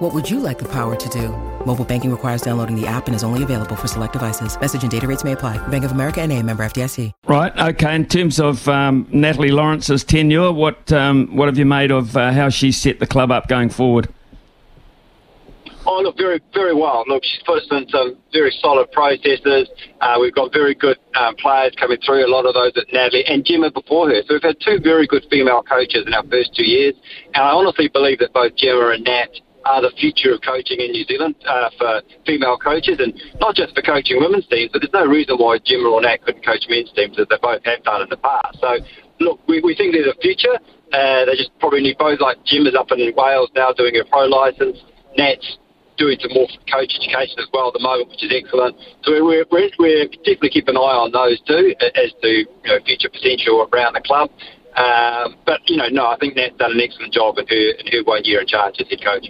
What would you like the power to do? Mobile banking requires downloading the app and is only available for select devices. Message and data rates may apply. Bank of America and a member FDIC. Right. Okay. In terms of um, Natalie Lawrence's tenure, what um, what have you made of uh, how she set the club up going forward? Oh, look, very, very well. Look, she's put us in some very solid processes. Uh, we've got very good um, players coming through, a lot of those at Natalie and Gemma before her. So we've had two very good female coaches in our first two years. And I honestly believe that both Gemma and Nat are the future of coaching in New Zealand uh, for female coaches, and not just for coaching women's teams, but there's no reason why Gem or Nat couldn't coach men's teams as they both have done in the past. So, look, we, we think there's a future. Uh, they just probably need both, like Gem is up in Wales now doing a pro license. Nat's doing some more coach education as well at the moment, which is excellent. So we're, we're, we're definitely keep an eye on those two as to you know, future potential around the club. Um, but, you know, no, I think Nat's done an excellent job in her, in her one year in charge as head coach.